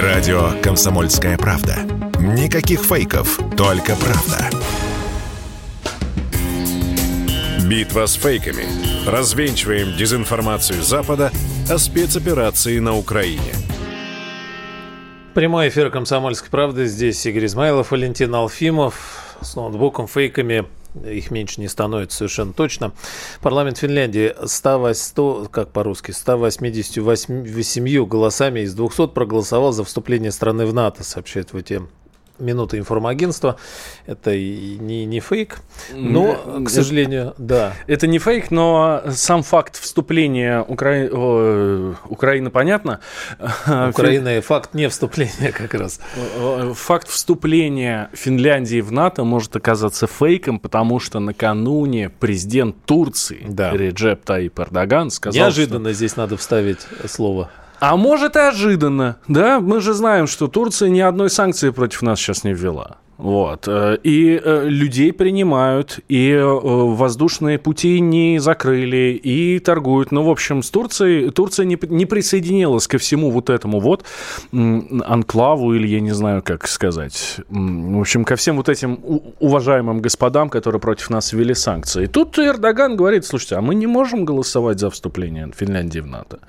Радио «Комсомольская правда». Никаких фейков, только правда. Битва с фейками. Развенчиваем дезинформацию Запада о спецоперации на Украине. Прямой эфир «Комсомольской правды». Здесь Игорь Измайлов, Валентин Алфимов с ноутбуком, фейками. Их меньше не становится совершенно точно. Парламент Финляндии 100, 100 как по-русски, 188 голосами из 200 проголосовал за вступление страны в НАТО, сообщает в эти минуты информагентства. Это и не, не фейк, но, к сожалению, да. Это не фейк, но сам факт вступления Укра... О, Украины понятно. Украина факт не вступления как раз. Факт вступления Финляндии в НАТО может оказаться фейком, потому что накануне президент Турции да. Реджеп Таип Эрдоган сказал, Неожиданно что... здесь надо вставить слово а может и ожиданно, да? Мы же знаем, что Турция ни одной санкции против нас сейчас не ввела. Вот. Э, и э, людей принимают, и э, воздушные пути не закрыли, и торгуют. Ну, в общем, с Турцией, Турция не, не присоединилась ко всему вот этому вот анклаву, или я не знаю, как сказать. В общем, ко всем вот этим уважаемым господам, которые против нас ввели санкции. Тут Эрдоган говорит, слушайте, а мы не можем голосовать за вступление Финляндии в НАТО,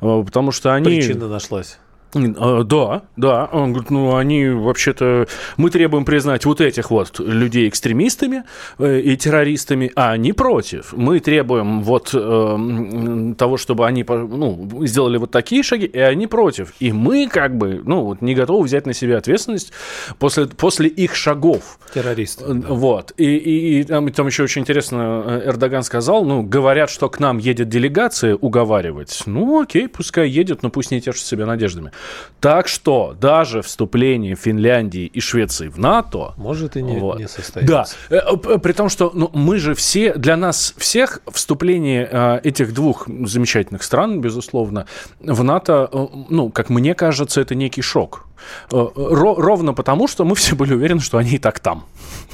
потому что они... Причина нашлась. А, да, да. Он говорит, ну, они вообще-то... Мы требуем признать вот этих вот людей экстремистами э, и террористами, а они против. Мы требуем вот э, того, чтобы они ну, сделали вот такие шаги, и они против. И мы как бы, ну, вот не готовы взять на себя ответственность после, после их шагов. Террористов. Да. Вот. И, и, и там, там еще очень интересно э, Эрдоган сказал, ну, говорят, что к нам едет делегация уговаривать. Ну, окей, пускай едет, но пусть не тешит себя надеждами. Так что даже вступление Финляндии и Швеции в НАТО... Может и не, вот, не состоится. Да, э, при том, что ну, мы же все, для нас всех вступление э, этих двух замечательных стран, безусловно, в НАТО, э, ну, как мне кажется, это некий шок. Ровно потому, что мы все были уверены, что они и так там.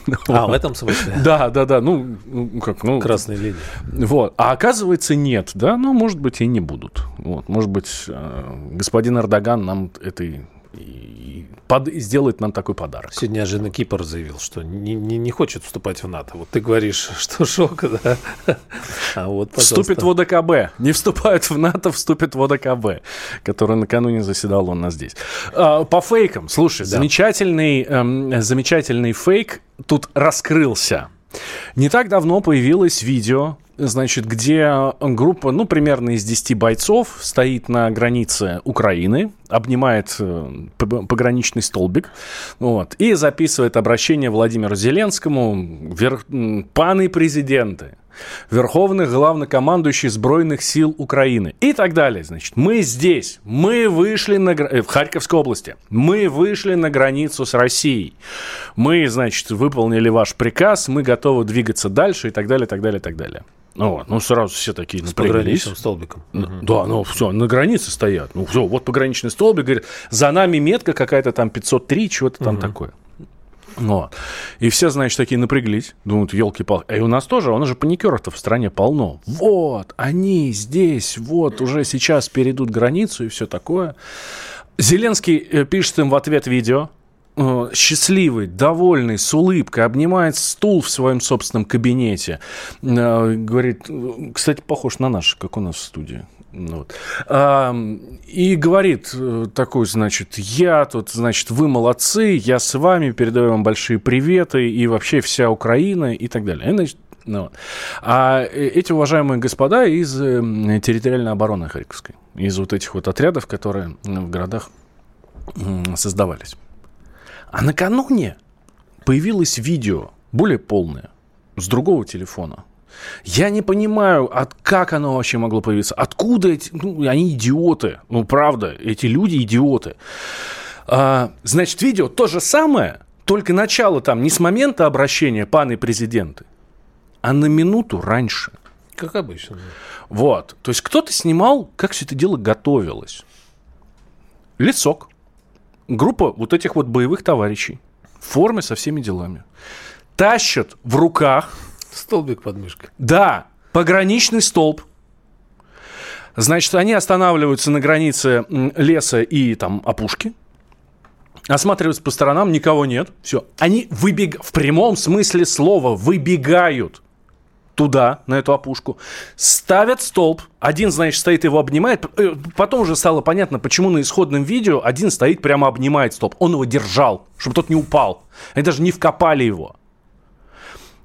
А, в этом смысле? Да, да, да. Ну, ну как, ну... Красные линии. Вот. А оказывается, нет, да? Ну, может быть, и не будут. Вот. Может быть, господин Эрдоган нам этой под, сделает нам такой подарок. Сегодня неожиданно Кипр заявил, что не, не, не хочет вступать в НАТО. Вот ты говоришь, что шок, да? А вот, Вступит в ОДКБ. Не вступает в НАТО, вступит в ОДКБ, который накануне заседал он нас здесь. А, по фейкам. Слушай, да. замечательный, эм, замечательный фейк тут раскрылся. Не так давно появилось видео значит, где группа, ну, примерно из 10 бойцов стоит на границе Украины, обнимает э, пограничный столбик, вот, и записывает обращение Владимиру Зеленскому, вер... паны президенты, Верховный главнокомандующий Збройных сил Украины и так далее. Значит, мы здесь, мы вышли на, э, в Харьковской области, мы вышли на границу с Россией, мы, значит, выполнили ваш приказ, мы готовы двигаться дальше и так далее, так далее, так далее. Ну, вот, ну сразу все такие С пограничным столбиком. Да, ну все, на границе стоят. Ну все, вот пограничный столбик, говорит, за нами метка какая-то там 503, чего-то там угу. такое. Вот. И все, значит, такие напряглись. Думают, елки-палки. А и у нас тоже, у нас же паникеров-то в стране полно. Вот, они здесь, вот, уже сейчас перейдут границу и все такое. Зеленский э, пишет им в ответ видео, счастливый, довольный, с улыбкой, обнимает стул в своем собственном кабинете. Э, говорит, кстати, похож на наш, как у нас в студии. Ну вот. И говорит э, такой, значит, я тут, значит, вы молодцы, я с вами, передаю вам большие приветы, и вообще вся Украина, и так далее. И, значит, ну, а э, эти уважаемые господа из э, территориальной обороны Харьковской, из вот этих вот отрядов, которые в городах создавались. А накануне появилось видео, более полное, с другого телефона – я не понимаю, от, как оно вообще могло появиться. Откуда эти... Ну, они идиоты. Ну, правда, эти люди идиоты. А, значит, видео то же самое, только начало там не с момента обращения паны президенты, а на минуту раньше. Как обычно. Вот. То есть кто-то снимал, как все это дело готовилось. Лесок. Группа вот этих вот боевых товарищей в форме со всеми делами. Тащат в руках Столбик под мышкой. Да, пограничный столб. Значит, они останавливаются на границе леса и там опушки. осматриваются по сторонам, никого нет, все. Они выбегают, в прямом смысле слова, выбегают туда, на эту опушку, ставят столб, один, значит, стоит его обнимает, э, потом уже стало понятно, почему на исходном видео один стоит прямо обнимает столб, он его держал, чтобы тот не упал, они даже не вкопали его.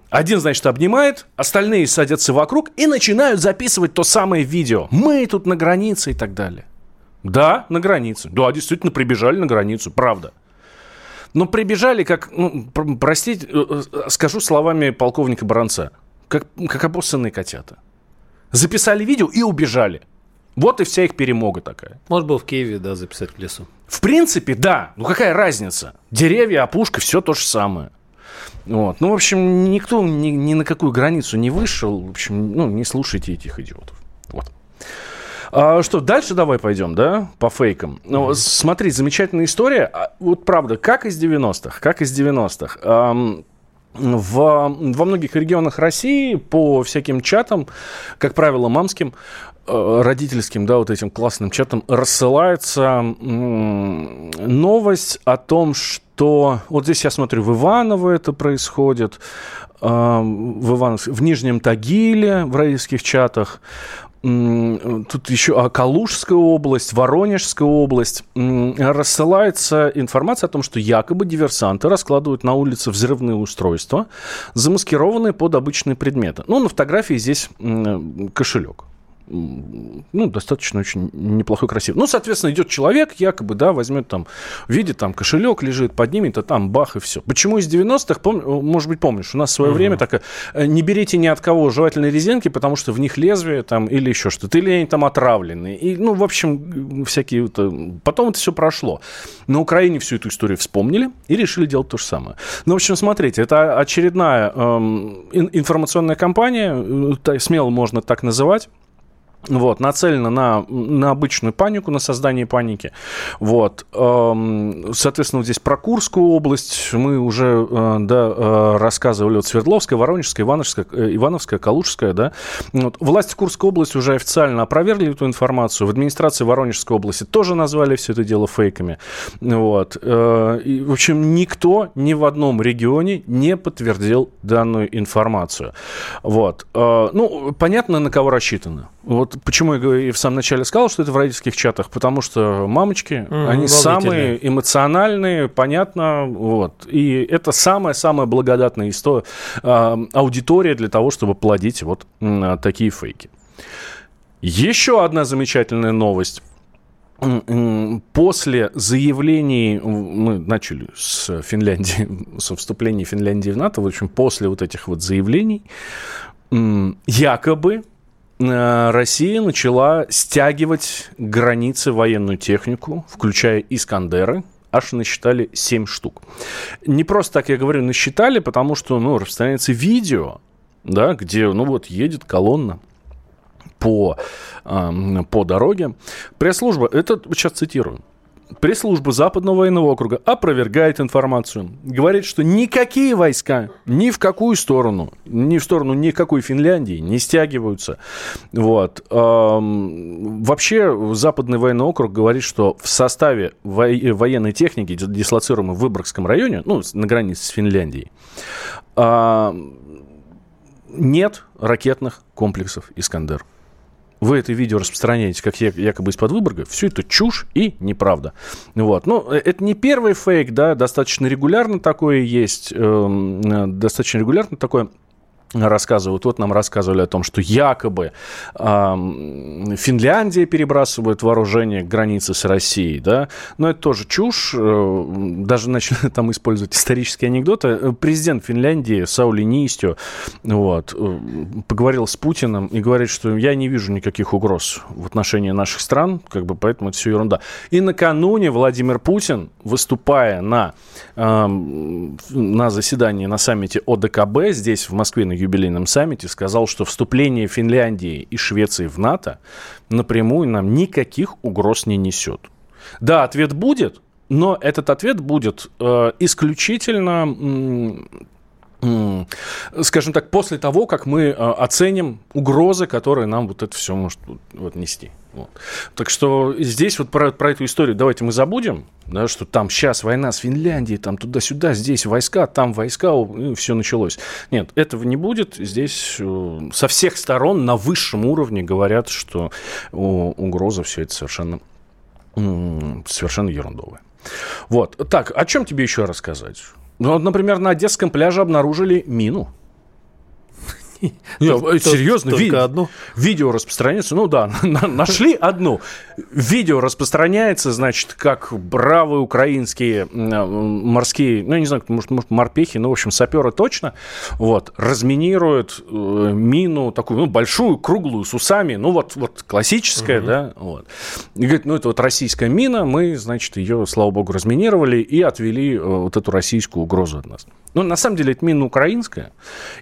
Один, значит, обнимает, остальные садятся вокруг и начинают записывать то самое видео. Мы тут на границе и так далее. Да, на границе. Да, действительно, прибежали на границу, правда. Но прибежали, как, ну, простите, э, э, скажу словами полковника Баранца, как, как обоссанные котята. Записали видео и убежали. Вот и вся их перемога такая. Может, был в Киеве, да, записать в лесу. В принципе, да. Ну какая разница? Деревья, опушка, все то же самое. Вот. Ну, в общем, никто ни, ни на какую границу не вышел. В общем, ну, не слушайте этих идиотов. Вот. А, что, дальше давай пойдем, да, по фейкам. Ну, mm-hmm. смотри, замечательная история. А, вот правда, как из 90-х, как из 90-х. Эм, в, во многих регионах России по всяким чатам, как правило, мамским, э, родительским, да, вот этим классным чатам рассылается новость о том, что вот здесь я смотрю, в Иваново это происходит, э, в, Ивановск, в Нижнем Тагиле, в родительских чатах, тут еще а, Калужская область, Воронежская область, рассылается информация о том, что якобы диверсанты раскладывают на улице взрывные устройства, замаскированные под обычные предметы. Ну, на фотографии здесь кошелек ну, достаточно очень неплохой, красивый. Ну, соответственно, идет человек, якобы, да, возьмет там, видит, там кошелек лежит, поднимет, а там бах и все. Почему из 90-х, пом... может быть, помнишь, у нас в свое угу. время такая, э, не берите ни от кого жевательные резинки, потому что в них лезвие там или еще что-то, или они там отравлены. И, ну, в общем, всякие... Э, потом это все прошло. На Украине всю эту историю вспомнили и решили делать то же самое. Ну, в общем, смотрите, это очередная эм, информационная кампания, э, смело можно так называть, вот, нацелена на, на обычную панику, на создание паники. Вот. Эм, соответственно, вот здесь про Курскую область мы уже э, да, э, рассказывали. Вот Свердловская, Воронежская, Ивановская, э, Ивановская, Калужская. Да? Вот. Власти Курской области уже официально опровергли эту информацию. В администрации Воронежской области тоже назвали все это дело фейками. Вот. И, в общем, никто ни в одном регионе не подтвердил данную информацию. Вот. Ну, понятно, на кого рассчитано. Вот почему я в самом начале сказал, что это в родительских чатах, потому что мамочки, mm, они самые эмоциональные, понятно, вот. И это самая-самая благодатная история, а, аудитория для того, чтобы плодить вот такие фейки. Еще одна замечательная новость. После заявлений, мы начали с Финляндии, со вступления Финляндии в НАТО, в общем, после вот этих вот заявлений, якобы Россия начала стягивать границы военную технику, включая «Искандеры», аж насчитали 7 штук. Не просто так я говорю насчитали, потому что, ну, распространяется видео, да, где, ну, вот едет колонна по, э, по дороге. Пресс-служба, это сейчас цитирую, Пресс-служба Западного военного округа опровергает информацию. Говорит, что никакие войска ни в какую сторону, ни в сторону никакой Финляндии не стягиваются. Вот. Вообще, Западный военный округ говорит, что в составе военной техники, дислоцируемой в Выборгском районе, ну, на границе с Финляндией, нет ракетных комплексов «Искандер» вы это видео распространяете как якобы из-под Выборга, все это чушь и неправда. Вот. Ну, это не первый фейк, да, достаточно регулярно такое есть, эм, э, достаточно регулярно такое рассказывают, вот нам рассказывали о том, что якобы э, Финляндия перебрасывает вооружение к границе с Россией, да, но это тоже чушь, э, даже начали там использовать исторические анекдоты. Президент Финляндии Саули Нистю вот, э, поговорил с Путиным и говорит, что я не вижу никаких угроз в отношении наших стран, как бы поэтому это все ерунда. И накануне Владимир Путин, выступая на, э, на заседании на саммите ОДКБ здесь в Москве на юбилейном саммите сказал, что вступление Финляндии и Швеции в НАТО напрямую нам никаких угроз не несет. Да, ответ будет, но этот ответ будет э, исключительно скажем так, после того, как мы а, оценим угрозы, которые нам вот это все может вот, нести. Вот. Так что здесь вот про, про эту историю давайте мы забудем, да, что там сейчас война с Финляндией, там туда-сюда, здесь войска, там войска, и все началось. Нет, этого не будет. Здесь э, со всех сторон на высшем уровне говорят, что угроза все это совершенно, совершенно ерундовая. Вот. Так, о чем тебе еще рассказать? Ну, вот, например, на Одесском пляже обнаружили мину. Нет, серьезно, ви- одну? видео распространяется. Ну да, нашли одну. Видео распространяется, значит, как бравые украинские морские, ну, я не знаю, может, может морпехи, ну, в общем, саперы точно, вот, разминируют э, мину такую, ну, большую, круглую, с усами, ну, вот, вот классическая, угу. да, вот. И говорит, ну, это вот российская мина, мы, значит, ее, слава богу, разминировали и отвели э, вот эту российскую угрозу от нас. Ну, на самом деле, это мина украинская,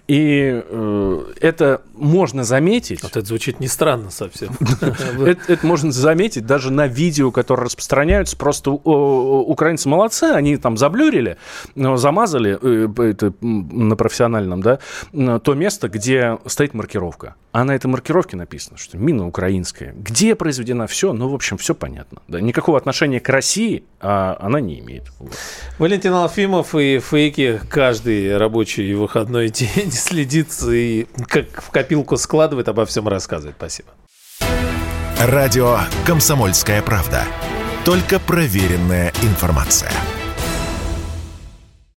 и э, это можно заметить. Вот это звучит не странно совсем. Это можно заметить даже на видео, которые распространяются. Просто украинцы молодцы, они там заблюрили, замазали э, на профессиональном, да, то место, где стоит маркировка. А на этой маркировке написано, что мина украинская. Где произведена все, ну, в общем, все понятно. Да, никакого отношения к России а она не имеет. Валентин Алфимов и фейки каждый рабочий и выходной день следит как в копилку складывает, обо всем рассказывает. Спасибо. Радио «Комсомольская правда». Только проверенная информация.